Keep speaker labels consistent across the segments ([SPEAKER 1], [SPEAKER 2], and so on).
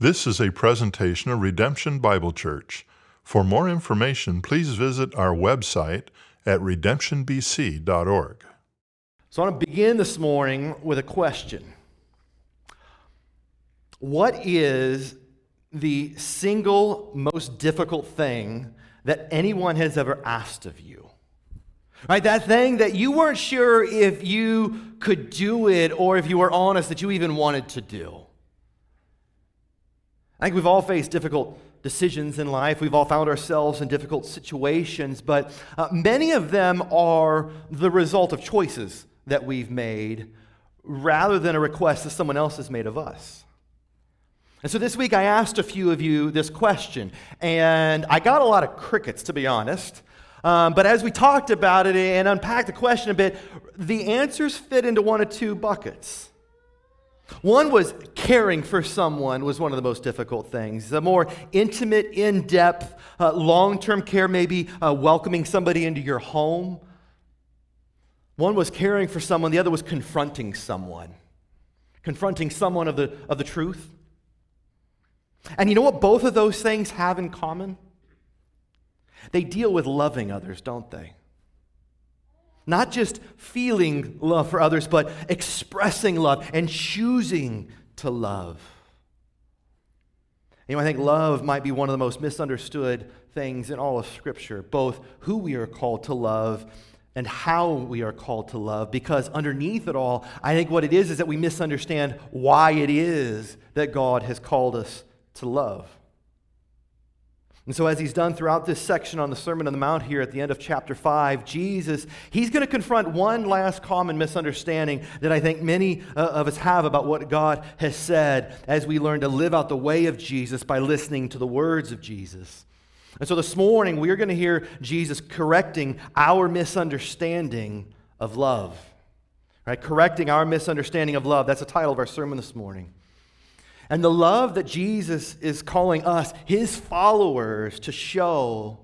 [SPEAKER 1] This is a presentation of Redemption Bible Church. For more information, please visit our website at redemptionbc.org.
[SPEAKER 2] So I want to begin this morning with a question. What is the single most difficult thing that anyone has ever asked of you? Right? That thing that you weren't sure if you could do it or if you were honest that you even wanted to do. I think we've all faced difficult decisions in life. We've all found ourselves in difficult situations, but uh, many of them are the result of choices that we've made rather than a request that someone else has made of us. And so this week I asked a few of you this question, and I got a lot of crickets, to be honest. Um, but as we talked about it and unpacked the question a bit, the answers fit into one of two buckets. One was caring for someone was one of the most difficult things. The more intimate, in depth, uh, long term care, maybe uh, welcoming somebody into your home. One was caring for someone, the other was confronting someone. Confronting someone of the, of the truth. And you know what both of those things have in common? They deal with loving others, don't they? Not just feeling love for others, but expressing love and choosing to love. You know, I think love might be one of the most misunderstood things in all of Scripture, both who we are called to love and how we are called to love, because underneath it all, I think what it is is that we misunderstand why it is that God has called us to love. And so, as he's done throughout this section on the Sermon on the Mount here at the end of chapter 5, Jesus, he's going to confront one last common misunderstanding that I think many uh, of us have about what God has said as we learn to live out the way of Jesus by listening to the words of Jesus. And so, this morning, we are going to hear Jesus correcting our misunderstanding of love. Right? Correcting our misunderstanding of love. That's the title of our sermon this morning. And the love that Jesus is calling us, his followers, to show,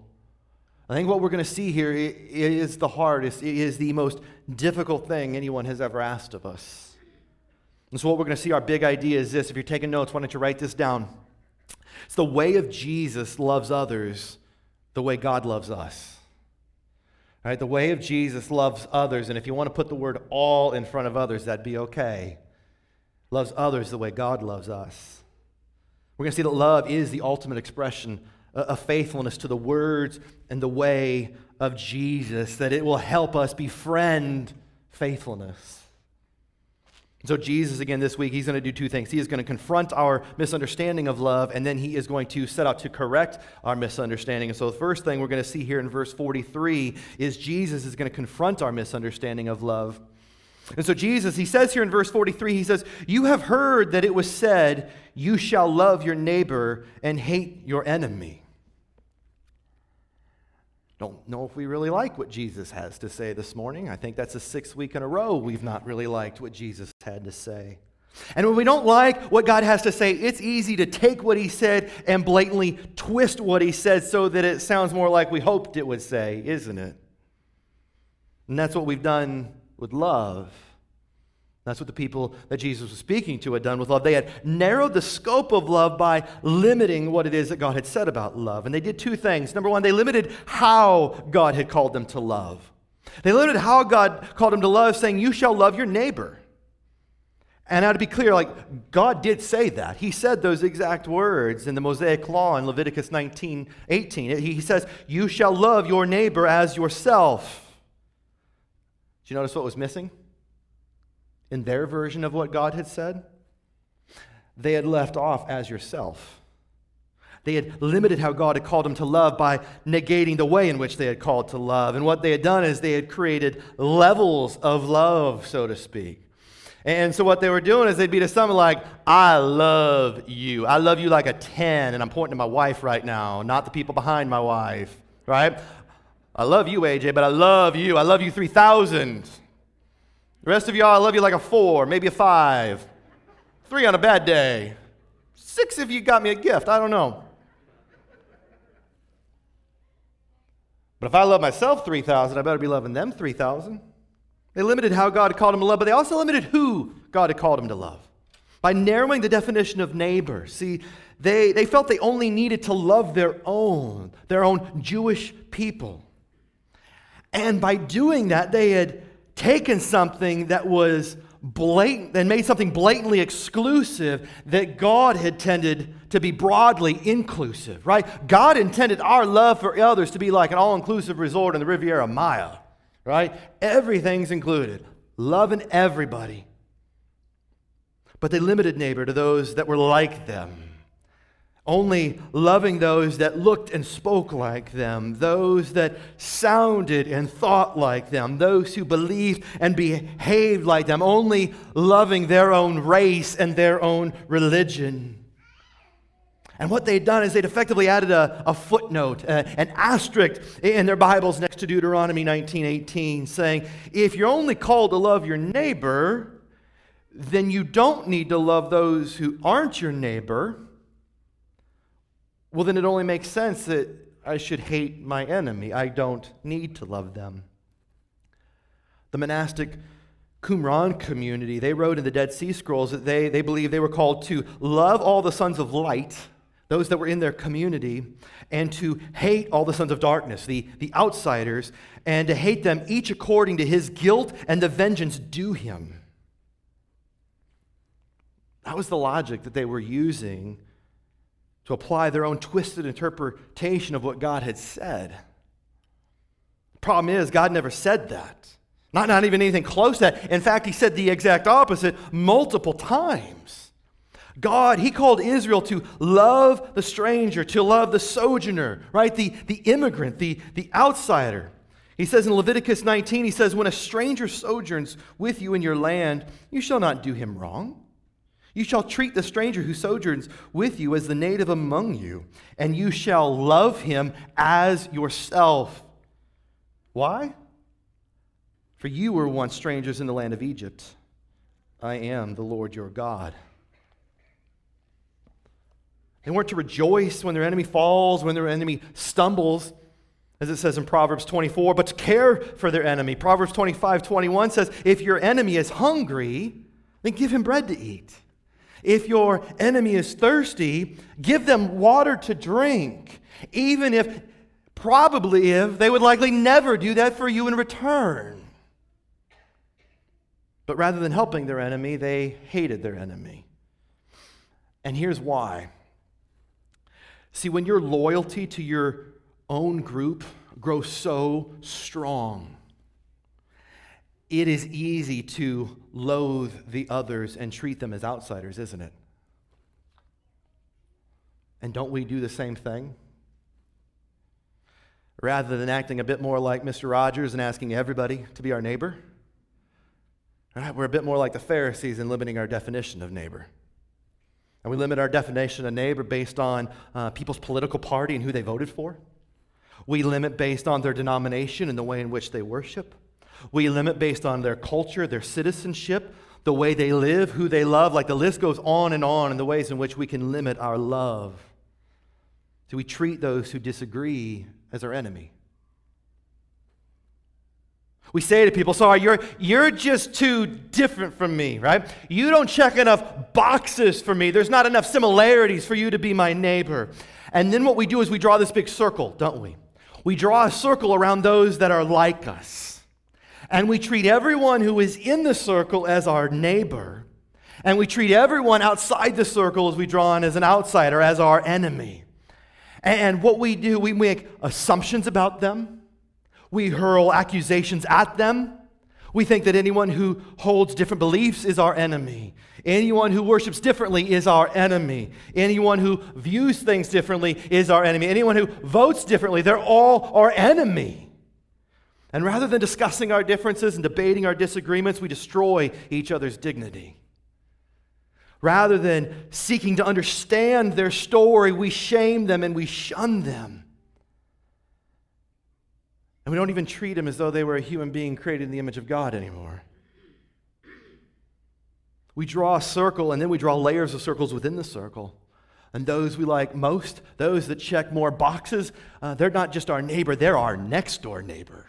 [SPEAKER 2] I think what we're going to see here is the hardest, it is the most difficult thing anyone has ever asked of us. And so, what we're going to see, our big idea is this. If you're taking notes, why don't you write this down? It's the way of Jesus loves others the way God loves us. All right, the way of Jesus loves others, and if you want to put the word all in front of others, that'd be okay loves others the way God loves us. We're going to see that love is the ultimate expression of faithfulness to the words and the way of Jesus, that it will help us befriend faithfulness. So, Jesus, again, this week, he's going to do two things. He is going to confront our misunderstanding of love, and then he is going to set out to correct our misunderstanding. And so, the first thing we're going to see here in verse 43 is Jesus is going to confront our misunderstanding of love. And so Jesus, he says here in verse 43, he says, You have heard that it was said, You shall love your neighbor and hate your enemy. Don't know if we really like what Jesus has to say this morning. I think that's a sixth week in a row we've not really liked what Jesus had to say. And when we don't like what God has to say, it's easy to take what he said and blatantly twist what he said so that it sounds more like we hoped it would say, isn't it? And that's what we've done with love. That's what the people that Jesus was speaking to had done with love. They had narrowed the scope of love by limiting what it is that God had said about love. And they did two things. Number one, they limited how God had called them to love. They limited how God called them to love, saying, You shall love your neighbor. And now to be clear, like God did say that. He said those exact words in the Mosaic Law in Leviticus 19, 18. He says, You shall love your neighbor as yourself. Did you notice what was missing in their version of what God had said? They had left off as yourself. They had limited how God had called them to love by negating the way in which they had called to love. And what they had done is they had created levels of love, so to speak. And so what they were doing is they'd be to someone like, I love you. I love you like a 10. And I'm pointing to my wife right now, not the people behind my wife, right? I love you, AJ, but I love you. I love you 3,000. The rest of y'all, I love you like a four, maybe a five. Three on a bad day. Six if you got me a gift. I don't know. But if I love myself 3,000, I better be loving them 3,000. They limited how God called them to love, but they also limited who God had called them to love. by narrowing the definition of neighbor. See, they, they felt they only needed to love their own, their own Jewish people. And by doing that, they had taken something that was blatant and made something blatantly exclusive that God had tended to be broadly inclusive, right? God intended our love for others to be like an all inclusive resort in the Riviera Maya, right? Everything's included, loving everybody. But they limited neighbor to those that were like them only loving those that looked and spoke like them, those that sounded and thought like them, those who believed and behaved like them, only loving their own race and their own religion. And what they'd done is they'd effectively added a, a footnote, uh, an asterisk in their Bibles next to Deuteronomy 19:18, saying, if you're only called to love your neighbor, then you don't need to love those who aren't your neighbor well, then it only makes sense that I should hate my enemy. I don't need to love them. The monastic Qumran community, they wrote in the Dead Sea Scrolls that they, they believed they were called to love all the sons of light, those that were in their community, and to hate all the sons of darkness, the, the outsiders, and to hate them each according to his guilt and the vengeance due him. That was the logic that they were using to apply their own twisted interpretation of what God had said. The problem is, God never said that. Not, not even anything close to that. In fact, he said the exact opposite multiple times. God, he called Israel to love the stranger, to love the sojourner, right? The, the immigrant, the, the outsider. He says in Leviticus 19, he says, When a stranger sojourns with you in your land, you shall not do him wrong. You shall treat the stranger who sojourns with you as the native among you, and you shall love him as yourself. Why? For you were once strangers in the land of Egypt. I am the Lord your God. They weren't to rejoice when their enemy falls, when their enemy stumbles, as it says in Proverbs 24, but to care for their enemy. Proverbs 25, 21 says, If your enemy is hungry, then give him bread to eat. If your enemy is thirsty, give them water to drink, even if, probably if, they would likely never do that for you in return. But rather than helping their enemy, they hated their enemy. And here's why. See, when your loyalty to your own group grows so strong, it is easy to loathe the others and treat them as outsiders, isn't it? And don't we do the same thing? Rather than acting a bit more like Mr. Rogers and asking everybody to be our neighbor, right, we're a bit more like the Pharisees in limiting our definition of neighbor. And we limit our definition of neighbor based on uh, people's political party and who they voted for. We limit based on their denomination and the way in which they worship. We limit based on their culture, their citizenship, the way they live, who they love. Like the list goes on and on in the ways in which we can limit our love. Do we treat those who disagree as our enemy? We say to people, sorry, you're, you're just too different from me, right? You don't check enough boxes for me. There's not enough similarities for you to be my neighbor. And then what we do is we draw this big circle, don't we? We draw a circle around those that are like us. And we treat everyone who is in the circle as our neighbor. And we treat everyone outside the circle as we draw on as an outsider, as our enemy. And what we do, we make assumptions about them. We hurl accusations at them. We think that anyone who holds different beliefs is our enemy. Anyone who worships differently is our enemy. Anyone who views things differently is our enemy. Anyone who votes differently, they're all our enemy. And rather than discussing our differences and debating our disagreements, we destroy each other's dignity. Rather than seeking to understand their story, we shame them and we shun them. And we don't even treat them as though they were a human being created in the image of God anymore. We draw a circle and then we draw layers of circles within the circle. And those we like most, those that check more boxes, uh, they're not just our neighbor, they're our next door neighbor.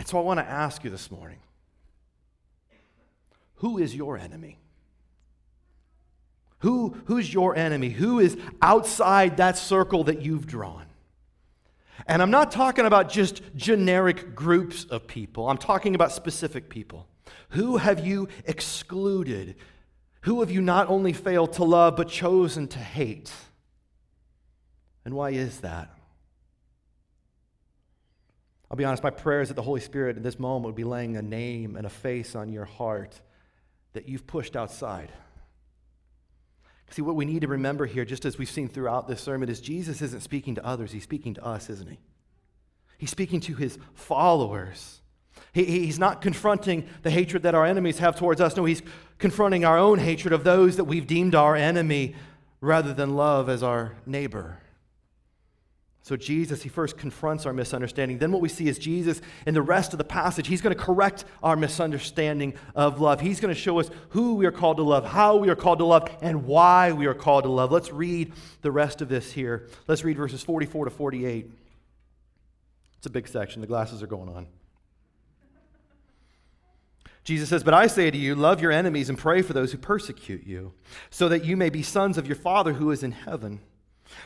[SPEAKER 2] And so I want to ask you this morning who is your enemy? Who, who's your enemy? Who is outside that circle that you've drawn? And I'm not talking about just generic groups of people, I'm talking about specific people. Who have you excluded? Who have you not only failed to love, but chosen to hate? And why is that? I'll be honest, my prayer is that the Holy Spirit in this moment would be laying a name and a face on your heart that you've pushed outside. See, what we need to remember here, just as we've seen throughout this sermon, is Jesus isn't speaking to others, he's speaking to us, isn't he? He's speaking to his followers. He, he's not confronting the hatred that our enemies have towards us. No, he's confronting our own hatred of those that we've deemed our enemy rather than love as our neighbor. So, Jesus, he first confronts our misunderstanding. Then, what we see is Jesus, in the rest of the passage, he's going to correct our misunderstanding of love. He's going to show us who we are called to love, how we are called to love, and why we are called to love. Let's read the rest of this here. Let's read verses 44 to 48. It's a big section. The glasses are going on. Jesus says, But I say to you, love your enemies and pray for those who persecute you, so that you may be sons of your Father who is in heaven.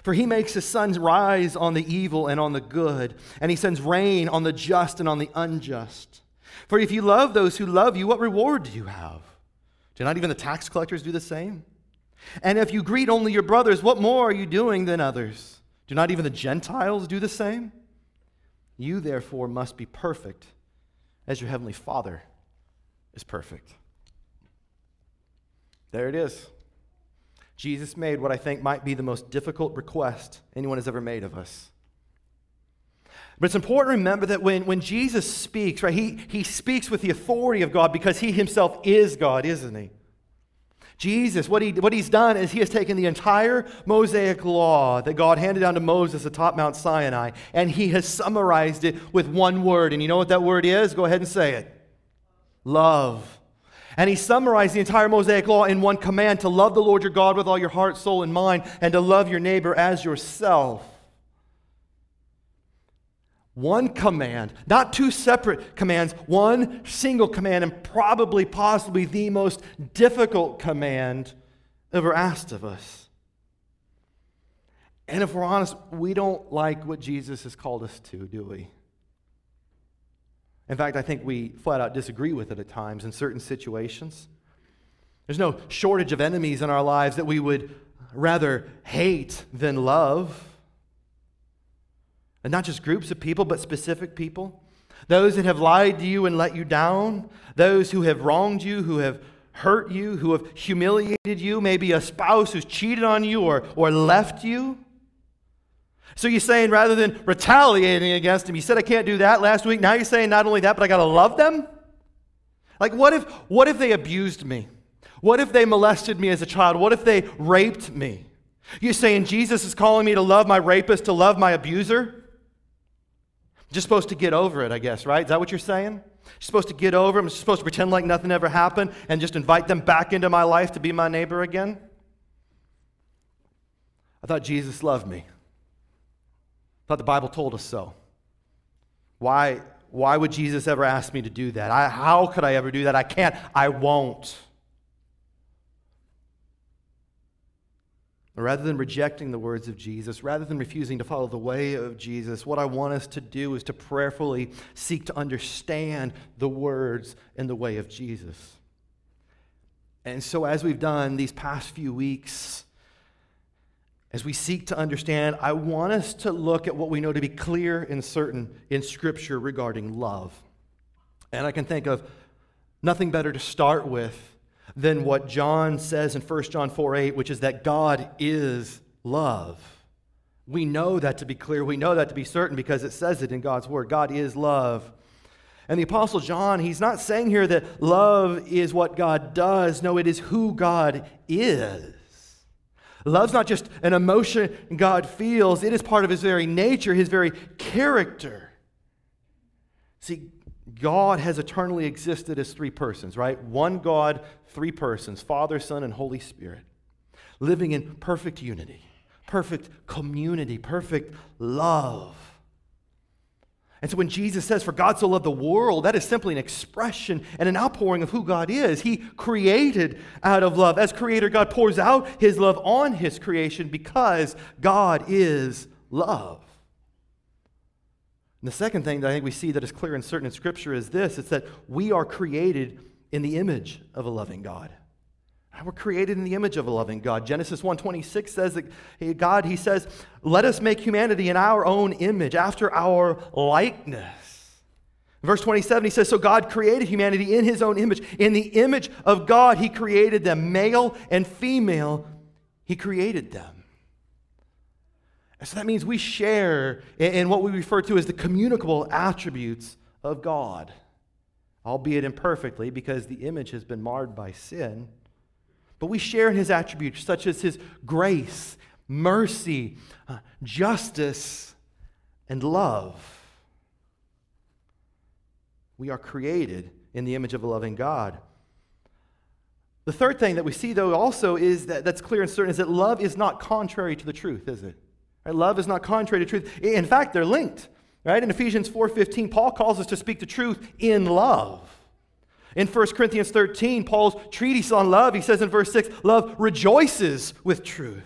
[SPEAKER 2] For he makes his sun rise on the evil and on the good, and he sends rain on the just and on the unjust. For if you love those who love you, what reward do you have? Do not even the tax collectors do the same? And if you greet only your brothers, what more are you doing than others? Do not even the Gentiles do the same? You, therefore, must be perfect as your heavenly Father is perfect. There it is. Jesus made what I think might be the most difficult request anyone has ever made of us. But it's important to remember that when, when Jesus speaks, right, he, he speaks with the authority of God because he himself is God, isn't he? Jesus, what, he, what he's done is he has taken the entire Mosaic law that God handed down to Moses atop Mount Sinai, and he has summarized it with one word. And you know what that word is? Go ahead and say it love. And he summarized the entire Mosaic Law in one command to love the Lord your God with all your heart, soul, and mind, and to love your neighbor as yourself. One command, not two separate commands, one single command, and probably, possibly the most difficult command ever asked of us. And if we're honest, we don't like what Jesus has called us to, do we? In fact, I think we flat out disagree with it at times in certain situations. There's no shortage of enemies in our lives that we would rather hate than love. And not just groups of people, but specific people. Those that have lied to you and let you down, those who have wronged you, who have hurt you, who have humiliated you, maybe a spouse who's cheated on you or, or left you. So you're saying rather than retaliating against him, you said I can't do that last week. Now you're saying not only that, but I got to love them? Like what if what if they abused me? What if they molested me as a child? What if they raped me? You're saying Jesus is calling me to love my rapist, to love my abuser? I'm just supposed to get over it, I guess, right? Is that what you're saying? You're supposed to get over it. I'm supposed to pretend like nothing ever happened and just invite them back into my life to be my neighbor again? I thought Jesus loved me thought the Bible told us so. Why, why would Jesus ever ask me to do that? I, how could I ever do that? I can't. I won't. Rather than rejecting the words of Jesus, rather than refusing to follow the way of Jesus, what I want us to do is to prayerfully seek to understand the words and the way of Jesus. And so, as we've done these past few weeks, as we seek to understand, I want us to look at what we know to be clear and certain in Scripture regarding love. And I can think of nothing better to start with than what John says in 1 John 4 8, which is that God is love. We know that to be clear. We know that to be certain because it says it in God's Word. God is love. And the Apostle John, he's not saying here that love is what God does. No, it is who God is. Love's not just an emotion God feels, it is part of his very nature, his very character. See, God has eternally existed as three persons, right? One God, three persons Father, Son, and Holy Spirit, living in perfect unity, perfect community, perfect love. And so when Jesus says, For God so loved the world, that is simply an expression and an outpouring of who God is. He created out of love. As creator, God pours out his love on his creation because God is love. And the second thing that I think we see that is clear and certain in Scripture is this it's that we are created in the image of a loving God. We're created in the image of a loving God. Genesis 1:26 says that God, he says, "Let us make humanity in our own image, after our likeness." Verse 27, he says, So God created humanity in his own image. In the image of God, he created them, male and female, he created them. And so that means we share in what we refer to as the communicable attributes of God, albeit imperfectly, because the image has been marred by sin. But we share in his attributes, such as his grace, mercy, uh, justice, and love. We are created in the image of a loving God. The third thing that we see, though, also is that that's clear and certain is that love is not contrary to the truth, is it? Right? Love is not contrary to truth. In fact, they're linked. Right? In Ephesians 4:15, Paul calls us to speak the truth in love. In 1 Corinthians 13, Paul's treatise on love, he says in verse 6, love rejoices with truth.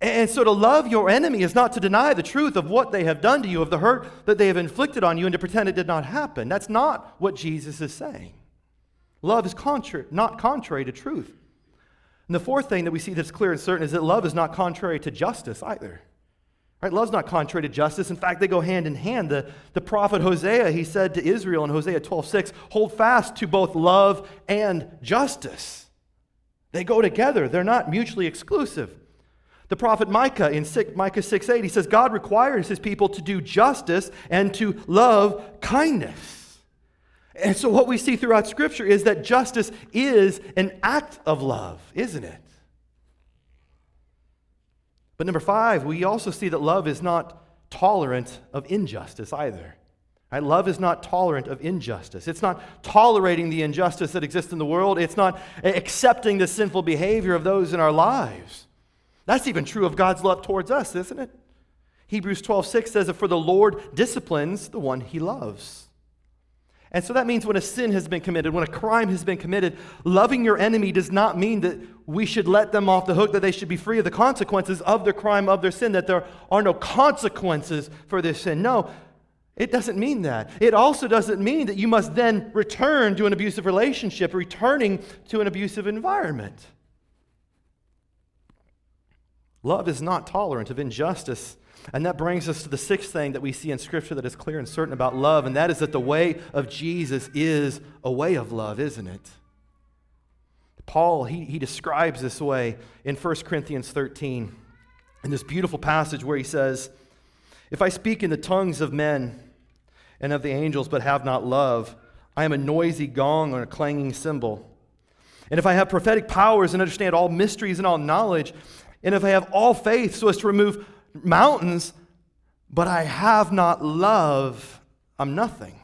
[SPEAKER 2] And so to love your enemy is not to deny the truth of what they have done to you, of the hurt that they have inflicted on you, and to pretend it did not happen. That's not what Jesus is saying. Love is not contrary to truth. And the fourth thing that we see that's clear and certain is that love is not contrary to justice either. Right? Love's not contrary to justice. In fact, they go hand in hand. The, the prophet Hosea, he said to Israel in Hosea 12 6, hold fast to both love and justice. They go together, they're not mutually exclusive. The prophet Micah in Micah 6 8, he says, God requires his people to do justice and to love kindness. And so, what we see throughout Scripture is that justice is an act of love, isn't it? But number five, we also see that love is not tolerant of injustice either. Right? Love is not tolerant of injustice. It's not tolerating the injustice that exists in the world. It's not accepting the sinful behavior of those in our lives. That's even true of God's love towards us, isn't it? Hebrews 12, 6 says that for the Lord disciplines the one he loves. And so that means when a sin has been committed, when a crime has been committed, loving your enemy does not mean that we should let them off the hook, that they should be free of the consequences of their crime, of their sin, that there are no consequences for their sin. No, it doesn't mean that. It also doesn't mean that you must then return to an abusive relationship, returning to an abusive environment. Love is not tolerant of injustice and that brings us to the sixth thing that we see in Scripture that is clear and certain about love, and that is that the way of Jesus is a way of love, isn't it? Paul, he, he describes this way in 1 Corinthians 13, in this beautiful passage where he says, If I speak in the tongues of men and of the angels, but have not love, I am a noisy gong or a clanging cymbal. And if I have prophetic powers and understand all mysteries and all knowledge, and if I have all faith so as to remove mountains, but I have not love, I'm nothing.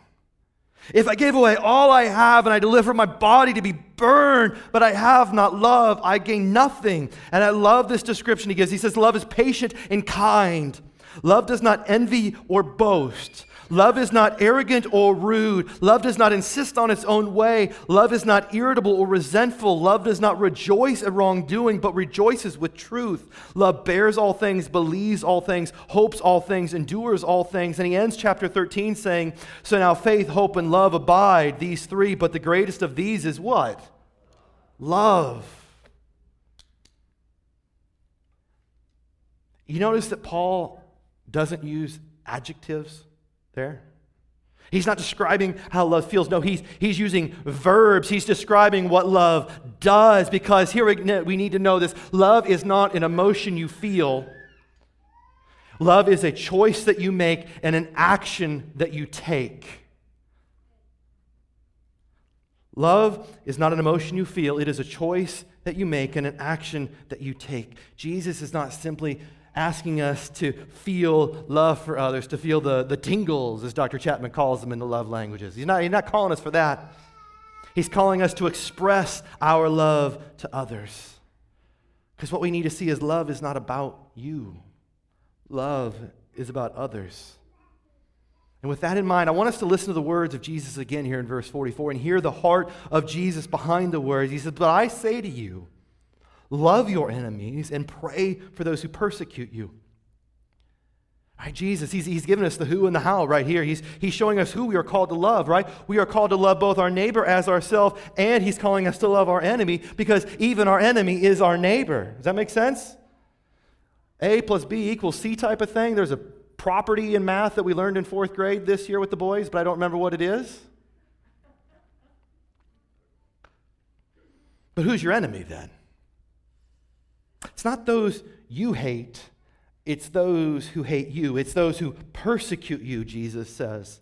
[SPEAKER 2] If I gave away all I have and I deliver my body to be burned, but I have not love, I gain nothing. And I love this description he gives. He says, Love is patient and kind. Love does not envy or boast. Love is not arrogant or rude. Love does not insist on its own way. Love is not irritable or resentful. Love does not rejoice at wrongdoing, but rejoices with truth. Love bears all things, believes all things, hopes all things, endures all things. And he ends chapter 13 saying, So now faith, hope, and love abide, these three, but the greatest of these is what? Love. You notice that Paul doesn't use adjectives there? He's not describing how love feels. No, he's, he's using verbs. He's describing what love does because here we need to know this love is not an emotion you feel, love is a choice that you make and an action that you take. Love is not an emotion you feel, it is a choice that you make and an action that you take. Jesus is not simply asking us to feel love for others, to feel the, the tingles, as Dr. Chapman calls them in the love languages. He's not, he's not calling us for that. He's calling us to express our love to others. Because what we need to see is love is not about you, love is about others. And with that in mind, I want us to listen to the words of Jesus again here in verse 44 and hear the heart of Jesus behind the words. He says, But I say to you, love your enemies and pray for those who persecute you. Right, Jesus, he's, he's given us the who and the how right here. He's, he's showing us who we are called to love, right? We are called to love both our neighbor as ourselves, and he's calling us to love our enemy because even our enemy is our neighbor. Does that make sense? A plus B equals C type of thing. There's a property in math that we learned in fourth grade this year with the boys, but I don't remember what it is. But who's your enemy then? It's not those you hate, it's those who hate you. It's those who persecute you, Jesus says.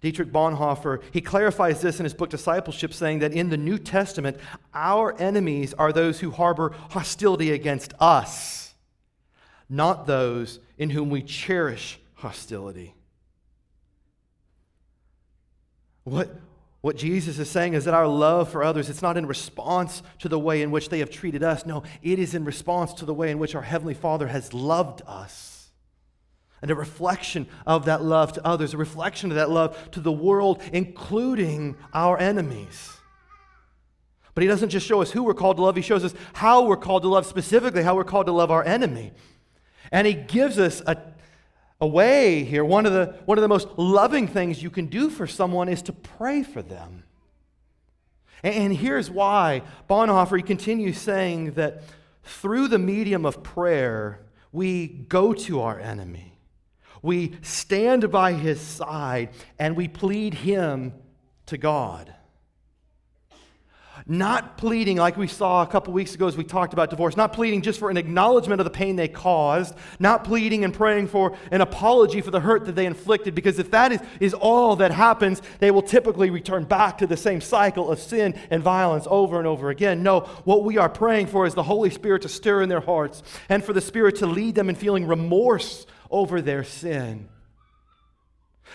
[SPEAKER 2] Dietrich Bonhoeffer, he clarifies this in his book Discipleship, saying that in the New Testament, our enemies are those who harbor hostility against us, not those in whom we cherish hostility. What, what Jesus is saying is that our love for others, it's not in response to the way in which they have treated us. No, it is in response to the way in which our Heavenly Father has loved us. And a reflection of that love to others, a reflection of that love to the world, including our enemies. But He doesn't just show us who we're called to love, He shows us how we're called to love, specifically how we're called to love our enemy. And He gives us a away here, one of, the, one of the most loving things you can do for someone is to pray for them. And, and here's why Bonhoeffer he continues saying that through the medium of prayer, we go to our enemy. We stand by his side and we plead him to God. Not pleading like we saw a couple weeks ago as we talked about divorce, not pleading just for an acknowledgement of the pain they caused, not pleading and praying for an apology for the hurt that they inflicted, because if that is, is all that happens, they will typically return back to the same cycle of sin and violence over and over again. No, what we are praying for is the Holy Spirit to stir in their hearts and for the Spirit to lead them in feeling remorse over their sin,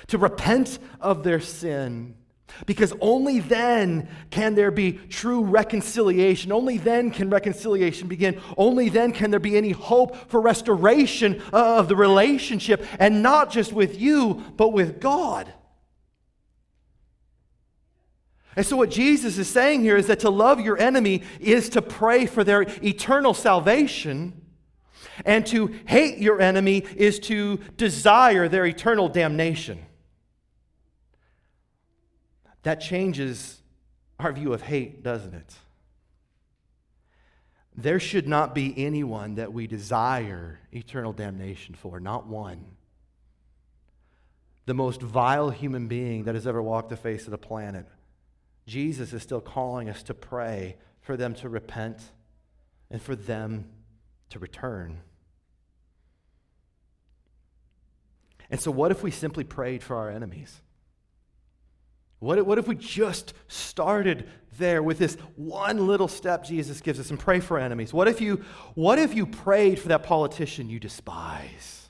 [SPEAKER 2] to repent of their sin because only then can there be true reconciliation. Only then can reconciliation begin. Only then can there be any hope for restoration of the relationship, and not just with you, but with God. And so, what Jesus is saying here is that to love your enemy is to pray for their eternal salvation, and to hate your enemy is to desire their eternal damnation. That changes our view of hate, doesn't it? There should not be anyone that we desire eternal damnation for, not one. The most vile human being that has ever walked the face of the planet. Jesus is still calling us to pray for them to repent and for them to return. And so, what if we simply prayed for our enemies? What, what if we just started there with this one little step Jesus gives us and pray for enemies? What if you, what if you prayed for that politician you despise?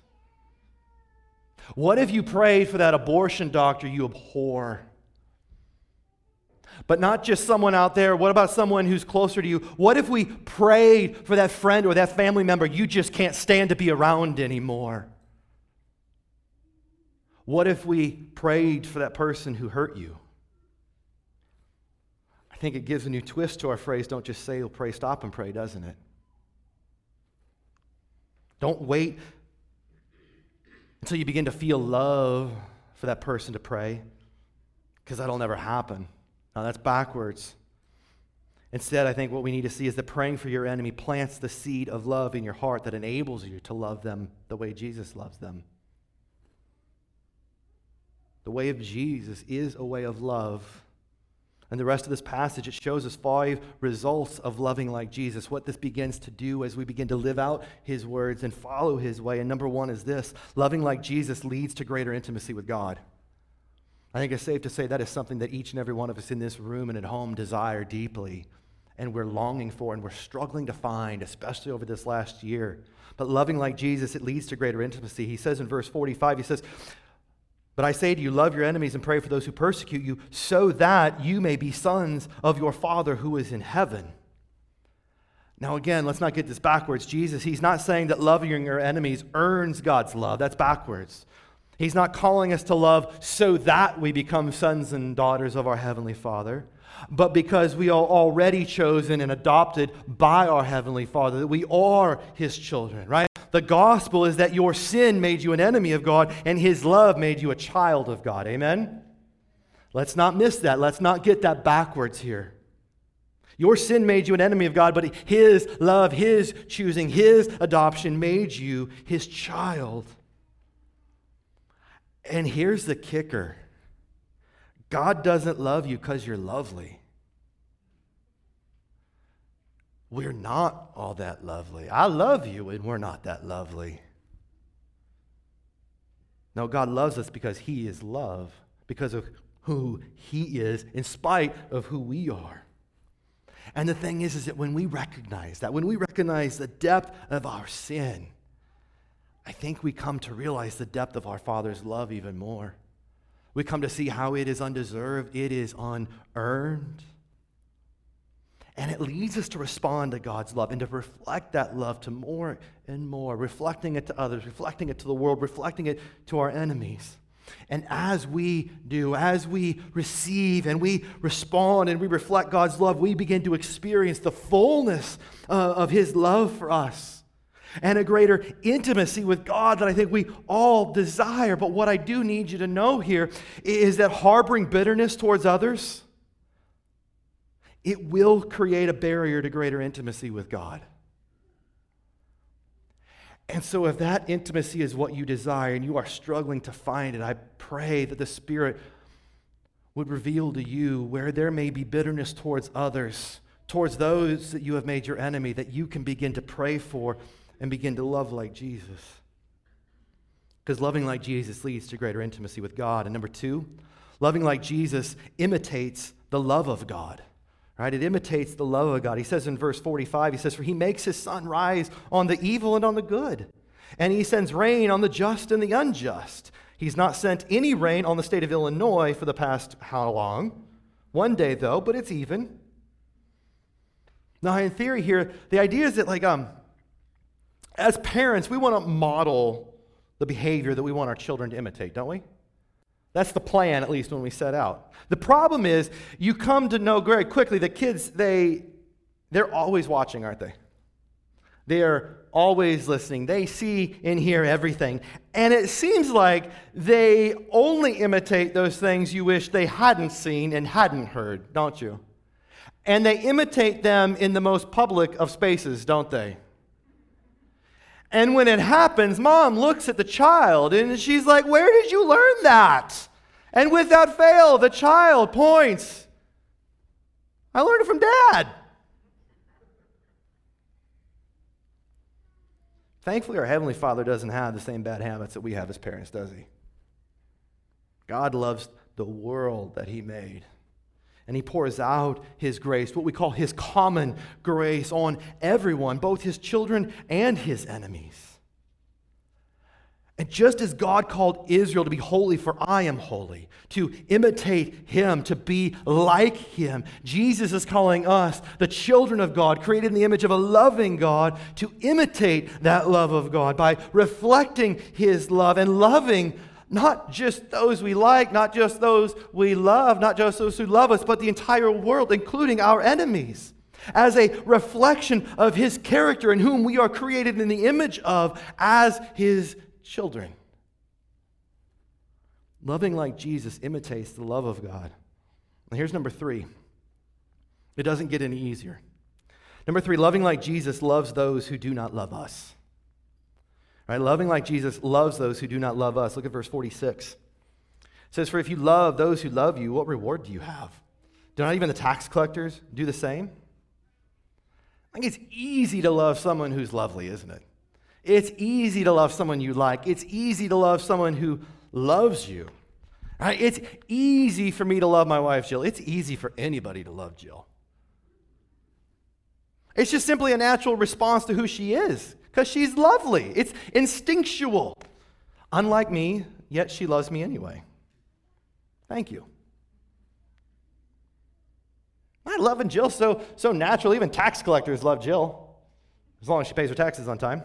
[SPEAKER 2] What if you prayed for that abortion doctor you abhor? But not just someone out there. What about someone who's closer to you? What if we prayed for that friend or that family member you just can't stand to be around anymore? What if we prayed for that person who hurt you? I think it gives a new twist to our phrase don't just say pray, stop and pray, doesn't it? Don't wait until you begin to feel love for that person to pray, because that'll never happen. Now, that's backwards. Instead, I think what we need to see is that praying for your enemy plants the seed of love in your heart that enables you to love them the way Jesus loves them. The way of Jesus is a way of love. And the rest of this passage, it shows us five results of loving like Jesus, what this begins to do as we begin to live out his words and follow his way. And number one is this loving like Jesus leads to greater intimacy with God. I think it's safe to say that is something that each and every one of us in this room and at home desire deeply, and we're longing for, and we're struggling to find, especially over this last year. But loving like Jesus, it leads to greater intimacy. He says in verse 45, he says, but I say to you, love your enemies and pray for those who persecute you, so that you may be sons of your Father who is in heaven. Now, again, let's not get this backwards. Jesus, he's not saying that loving your enemies earns God's love. That's backwards. He's not calling us to love so that we become sons and daughters of our Heavenly Father, but because we are already chosen and adopted by our Heavenly Father, that we are His children, right? The gospel is that your sin made you an enemy of God and His love made you a child of God. Amen? Let's not miss that. Let's not get that backwards here. Your sin made you an enemy of God, but His love, His choosing, His adoption made you His child. And here's the kicker God doesn't love you because you're lovely. We're not all that lovely. I love you, and we're not that lovely. No, God loves us because He is love, because of who He is, in spite of who we are. And the thing is, is that when we recognize that, when we recognize the depth of our sin, I think we come to realize the depth of our Father's love even more. We come to see how it is undeserved, it is unearned. And it leads us to respond to God's love and to reflect that love to more and more, reflecting it to others, reflecting it to the world, reflecting it to our enemies. And as we do, as we receive and we respond and we reflect God's love, we begin to experience the fullness uh, of His love for us and a greater intimacy with God that I think we all desire. But what I do need you to know here is that harboring bitterness towards others, it will create a barrier to greater intimacy with God. And so, if that intimacy is what you desire and you are struggling to find it, I pray that the Spirit would reveal to you where there may be bitterness towards others, towards those that you have made your enemy, that you can begin to pray for and begin to love like Jesus. Because loving like Jesus leads to greater intimacy with God. And number two, loving like Jesus imitates the love of God. Right? It imitates the love of God. He says in verse 45, he says, For he makes his sun rise on the evil and on the good, and he sends rain on the just and the unjust. He's not sent any rain on the state of Illinois for the past how long? One day, though, but it's even. Now, in theory, here, the idea is that, like, um, as parents, we want to model the behavior that we want our children to imitate, don't we? That's the plan, at least when we set out. The problem is, you come to know very quickly the kids, they, they're always watching, aren't they? They're always listening. They see and hear everything. And it seems like they only imitate those things you wish they hadn't seen and hadn't heard, don't you? And they imitate them in the most public of spaces, don't they? And when it happens, mom looks at the child and she's like, Where did you learn that? And without fail, the child points, I learned it from dad. Thankfully, our Heavenly Father doesn't have the same bad habits that we have as parents, does he? God loves the world that He made and he pours out his grace, what we call his common grace, on everyone, both his children and his enemies. And just as God called Israel to be holy, for I am holy, to imitate him, to be like him, Jesus is calling us, the children of God, created in the image of a loving God, to imitate that love of God by reflecting his love and loving not just those we like, not just those we love, not just those who love us, but the entire world, including our enemies, as a reflection of his character and whom we are created in the image of as his children. Loving like Jesus imitates the love of God. And here's number three it doesn't get any easier. Number three, loving like Jesus loves those who do not love us. Right? Loving like Jesus loves those who do not love us. Look at verse 46. It says, For if you love those who love you, what reward do you have? Do not even the tax collectors do the same? I think it's easy to love someone who's lovely, isn't it? It's easy to love someone you like. It's easy to love someone who loves you. Right? It's easy for me to love my wife, Jill. It's easy for anybody to love Jill. It's just simply a natural response to who she is because she's lovely. It's instinctual. Unlike me, yet she loves me anyway. Thank you. I love and Jill so, so natural. Even tax collectors love Jill, as long as she pays her taxes on time.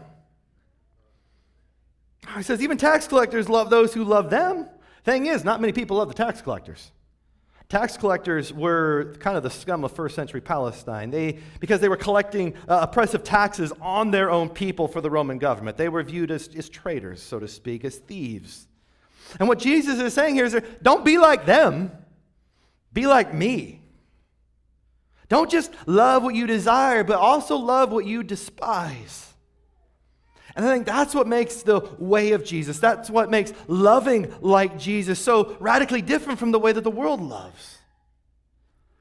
[SPEAKER 2] He says, even tax collectors love those who love them. Thing is, not many people love the tax collectors. Tax collectors were kind of the scum of first century Palestine. They, because they were collecting uh, oppressive taxes on their own people for the Roman government. They were viewed as, as traitors, so to speak, as thieves. And what Jesus is saying here is don't be like them, be like me. Don't just love what you desire, but also love what you despise. And I think that's what makes the way of Jesus, that's what makes loving like Jesus so radically different from the way that the world loves.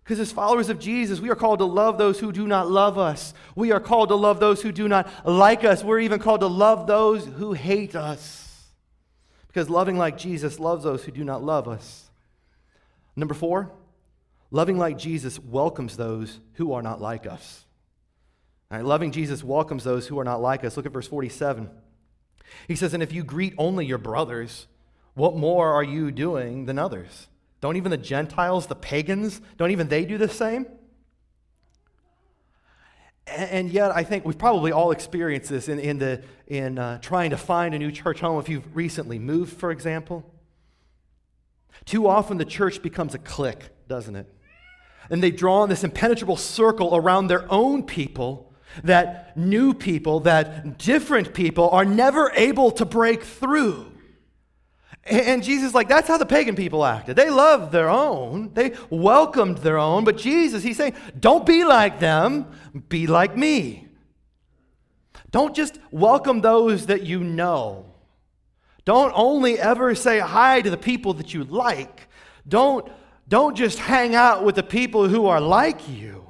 [SPEAKER 2] Because as followers of Jesus, we are called to love those who do not love us. We are called to love those who do not like us. We're even called to love those who hate us. Because loving like Jesus loves those who do not love us. Number four, loving like Jesus welcomes those who are not like us. Right, loving Jesus welcomes those who are not like us. Look at verse 47. He says, And if you greet only your brothers, what more are you doing than others? Don't even the Gentiles, the pagans, don't even they do the same? And yet, I think we've probably all experienced this in, in, the, in uh, trying to find a new church home. If you've recently moved, for example, too often the church becomes a clique, doesn't it? And they draw this impenetrable circle around their own people that new people, that different people are never able to break through. And Jesus, like, that's how the pagan people acted. They loved their own, they welcomed their own. But Jesus, he's saying, don't be like them, be like me. Don't just welcome those that you know. Don't only ever say hi to the people that you like. Don't, don't just hang out with the people who are like you.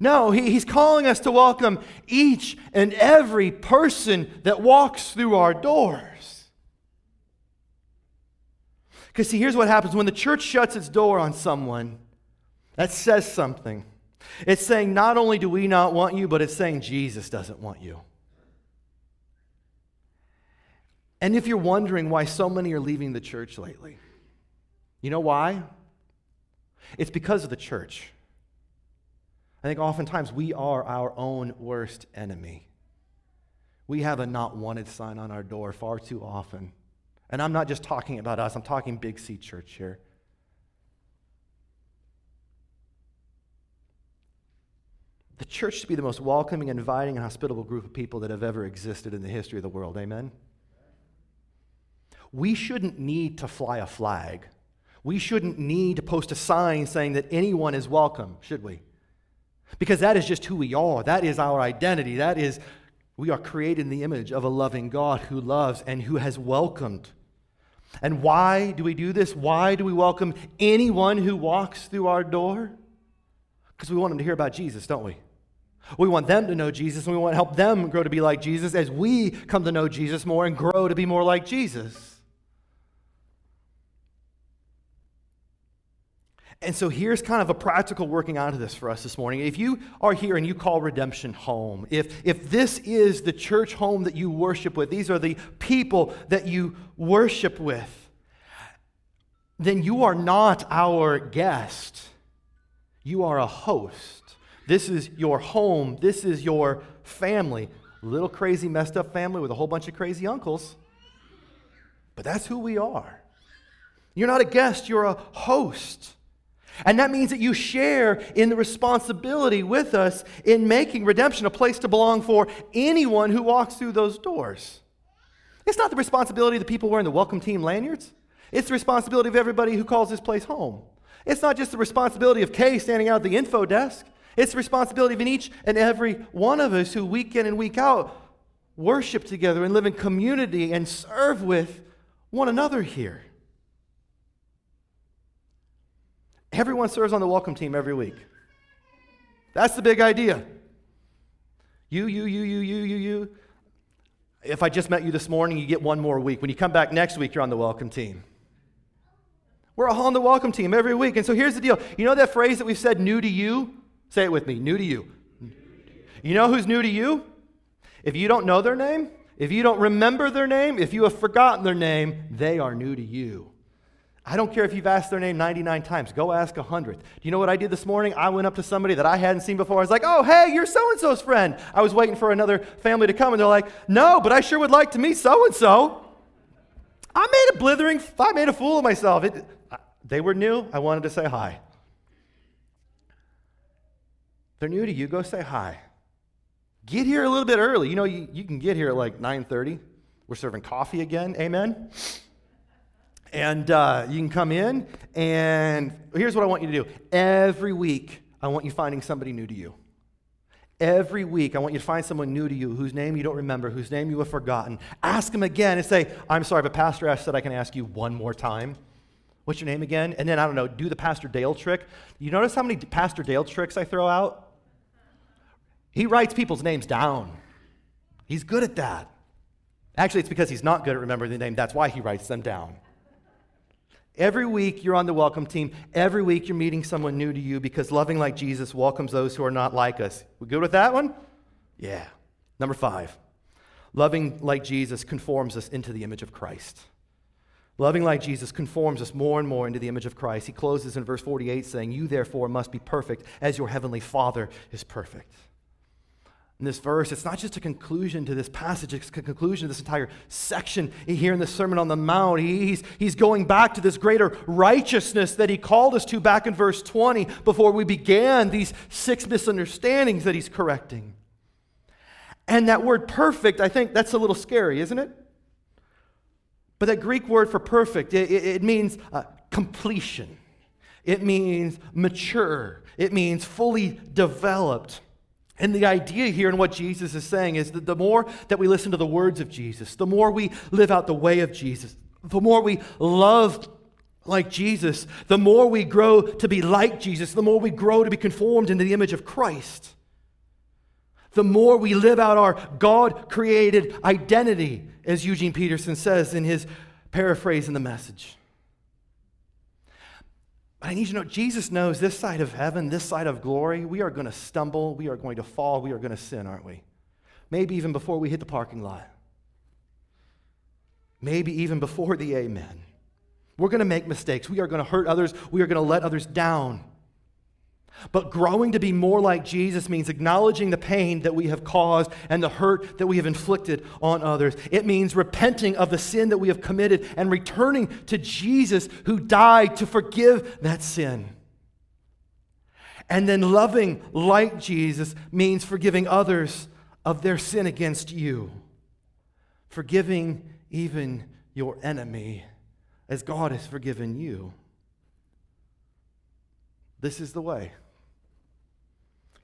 [SPEAKER 2] No, he, he's calling us to welcome each and every person that walks through our doors. Because, see, here's what happens when the church shuts its door on someone, that says something. It's saying, not only do we not want you, but it's saying Jesus doesn't want you. And if you're wondering why so many are leaving the church lately, you know why? It's because of the church. I think oftentimes we are our own worst enemy. We have a not wanted sign on our door far too often. And I'm not just talking about us, I'm talking Big C Church here. The church should be the most welcoming, inviting, and hospitable group of people that have ever existed in the history of the world. Amen? We shouldn't need to fly a flag. We shouldn't need to post a sign saying that anyone is welcome, should we? Because that is just who we are. That is our identity. That is, we are created in the image of a loving God who loves and who has welcomed. And why do we do this? Why do we welcome anyone who walks through our door? Because we want them to hear about Jesus, don't we? We want them to know Jesus and we want to help them grow to be like Jesus as we come to know Jesus more and grow to be more like Jesus. And so here's kind of a practical working out of this for us this morning. If you are here and you call redemption home, if, if this is the church home that you worship with, these are the people that you worship with, then you are not our guest. You are a host. This is your home. This is your family. Little crazy, messed up family with a whole bunch of crazy uncles. But that's who we are. You're not a guest, you're a host. And that means that you share in the responsibility with us in making redemption a place to belong for anyone who walks through those doors. It's not the responsibility of the people wearing the welcome team lanyards, it's the responsibility of everybody who calls this place home. It's not just the responsibility of Kay standing out at the info desk, it's the responsibility of each and every one of us who week in and week out worship together and live in community and serve with one another here. Everyone serves on the welcome team every week. That's the big idea. You, you, you, you, you, you, you. If I just met you this morning, you get one more week. When you come back next week, you're on the welcome team. We're all on the welcome team every week. And so here's the deal. You know that phrase that we've said, new to you? Say it with me, new to you. You know who's new to you? If you don't know their name, if you don't remember their name, if you have forgotten their name, they are new to you. I don't care if you've asked their name 99 times. Go ask 100. Do you know what I did this morning? I went up to somebody that I hadn't seen before. I was like, oh, hey, you're so and so's friend. I was waiting for another family to come, and they're like, no, but I sure would like to meet so and so. I made a blithering, I made a fool of myself. It, they were new. I wanted to say hi. They're new to you. Go say hi. Get here a little bit early. You know, you, you can get here at like 9.30. We're serving coffee again. Amen. And uh, you can come in, and here's what I want you to do. Every week, I want you finding somebody new to you. Every week, I want you to find someone new to you whose name you don't remember, whose name you have forgotten. Ask them again and say, I'm sorry, but Pastor Ash said I can ask you one more time. What's your name again? And then, I don't know, do the Pastor Dale trick. You notice how many Pastor Dale tricks I throw out? He writes people's names down. He's good at that. Actually, it's because he's not good at remembering the name. That's why he writes them down. Every week you're on the welcome team. Every week you're meeting someone new to you because loving like Jesus welcomes those who are not like us. We good with that one? Yeah. Number five, loving like Jesus conforms us into the image of Christ. Loving like Jesus conforms us more and more into the image of Christ. He closes in verse 48 saying, You therefore must be perfect as your heavenly Father is perfect in this verse, it's not just a conclusion to this passage, it's a conclusion to this entire section here in the Sermon on the Mount. He's, he's going back to this greater righteousness that he called us to back in verse 20 before we began these six misunderstandings that he's correcting. And that word perfect, I think that's a little scary, isn't it? But that Greek word for perfect, it, it, it means uh, completion, it means mature, it means fully developed. And the idea here and what Jesus is saying is that the more that we listen to the words of Jesus, the more we live out the way of Jesus, the more we love like Jesus, the more we grow to be like Jesus, the more we grow to be conformed into the image of Christ, the more we live out our God created identity, as Eugene Peterson says in his paraphrase in the message. But I need you to know Jesus knows this side of heaven, this side of glory, we are going to stumble, we are going to fall, we are going to sin, aren't we? Maybe even before we hit the parking lot. Maybe even before the amen. We're going to make mistakes. We are going to hurt others. We are going to let others down. But growing to be more like Jesus means acknowledging the pain that we have caused and the hurt that we have inflicted on others. It means repenting of the sin that we have committed and returning to Jesus who died to forgive that sin. And then loving like Jesus means forgiving others of their sin against you, forgiving even your enemy as God has forgiven you. This is the way.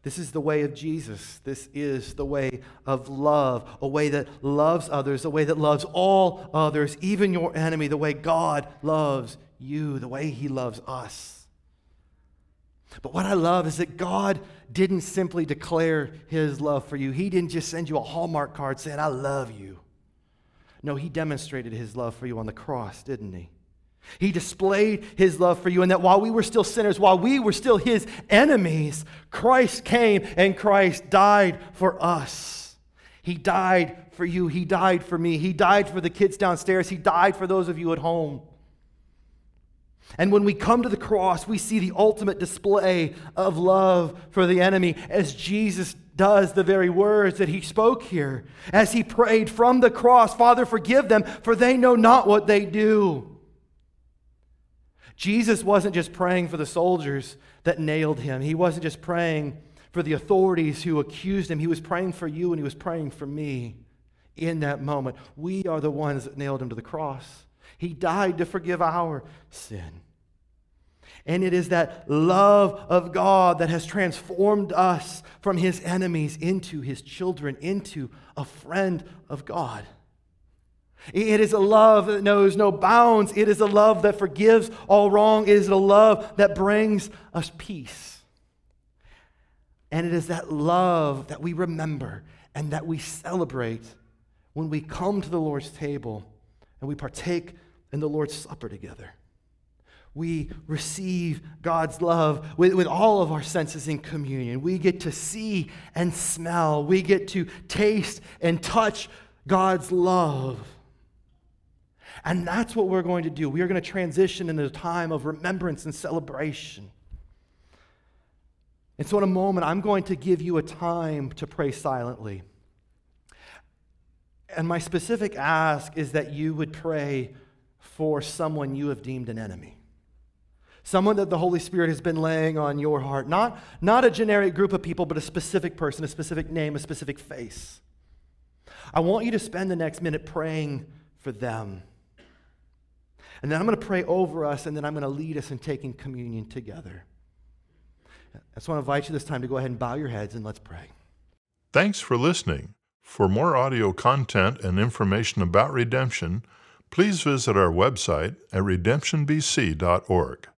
[SPEAKER 2] This is the way of Jesus. This is the way of love, a way that loves others, a way that loves all others, even your enemy, the way God loves you, the way He loves us. But what I love is that God didn't simply declare His love for you, He didn't just send you a Hallmark card saying, I love you. No, He demonstrated His love for you on the cross, didn't He? He displayed his love for you, and that while we were still sinners, while we were still his enemies, Christ came and Christ died for us. He died for you. He died for me. He died for the kids downstairs. He died for those of you at home. And when we come to the cross, we see the ultimate display of love for the enemy as Jesus does the very words that he spoke here. As he prayed from the cross, Father, forgive them, for they know not what they do. Jesus wasn't just praying for the soldiers that nailed him, he wasn't just praying for the authorities who accused him. He was praying for you and he was praying for me in that moment. We are the ones that nailed him to the cross. He died to forgive our sin. And it is that love of God that has transformed us from his enemies into his children, into a friend of God. It is a love that knows no bounds. It is a love that forgives all wrong. It is a love that brings us peace. And it is that love that we remember and that we celebrate when we come to the Lord's table and we partake in the Lord's Supper together. We receive God's love with, with all of our senses in communion. We get to see and smell. We get to taste and touch God's love And that's what we're going to do. We are going to transition into a time of remembrance and celebration. And so, in a moment, I'm going to give you a time to pray silently. And my specific ask is that you would pray for someone you have deemed an enemy. Someone that the Holy Spirit has been laying on your heart. Not, not a generic group of people, but a specific person, a specific name, a specific face. I want you to spend the next minute praying for them. And then I'm going to pray over us, and then I'm going to lead us in taking communion together. I just want to invite you this time to go ahead and bow your heads and let's pray.
[SPEAKER 1] Thanks for listening. For more audio content and information about redemption, please visit our website at redemptionbc.org.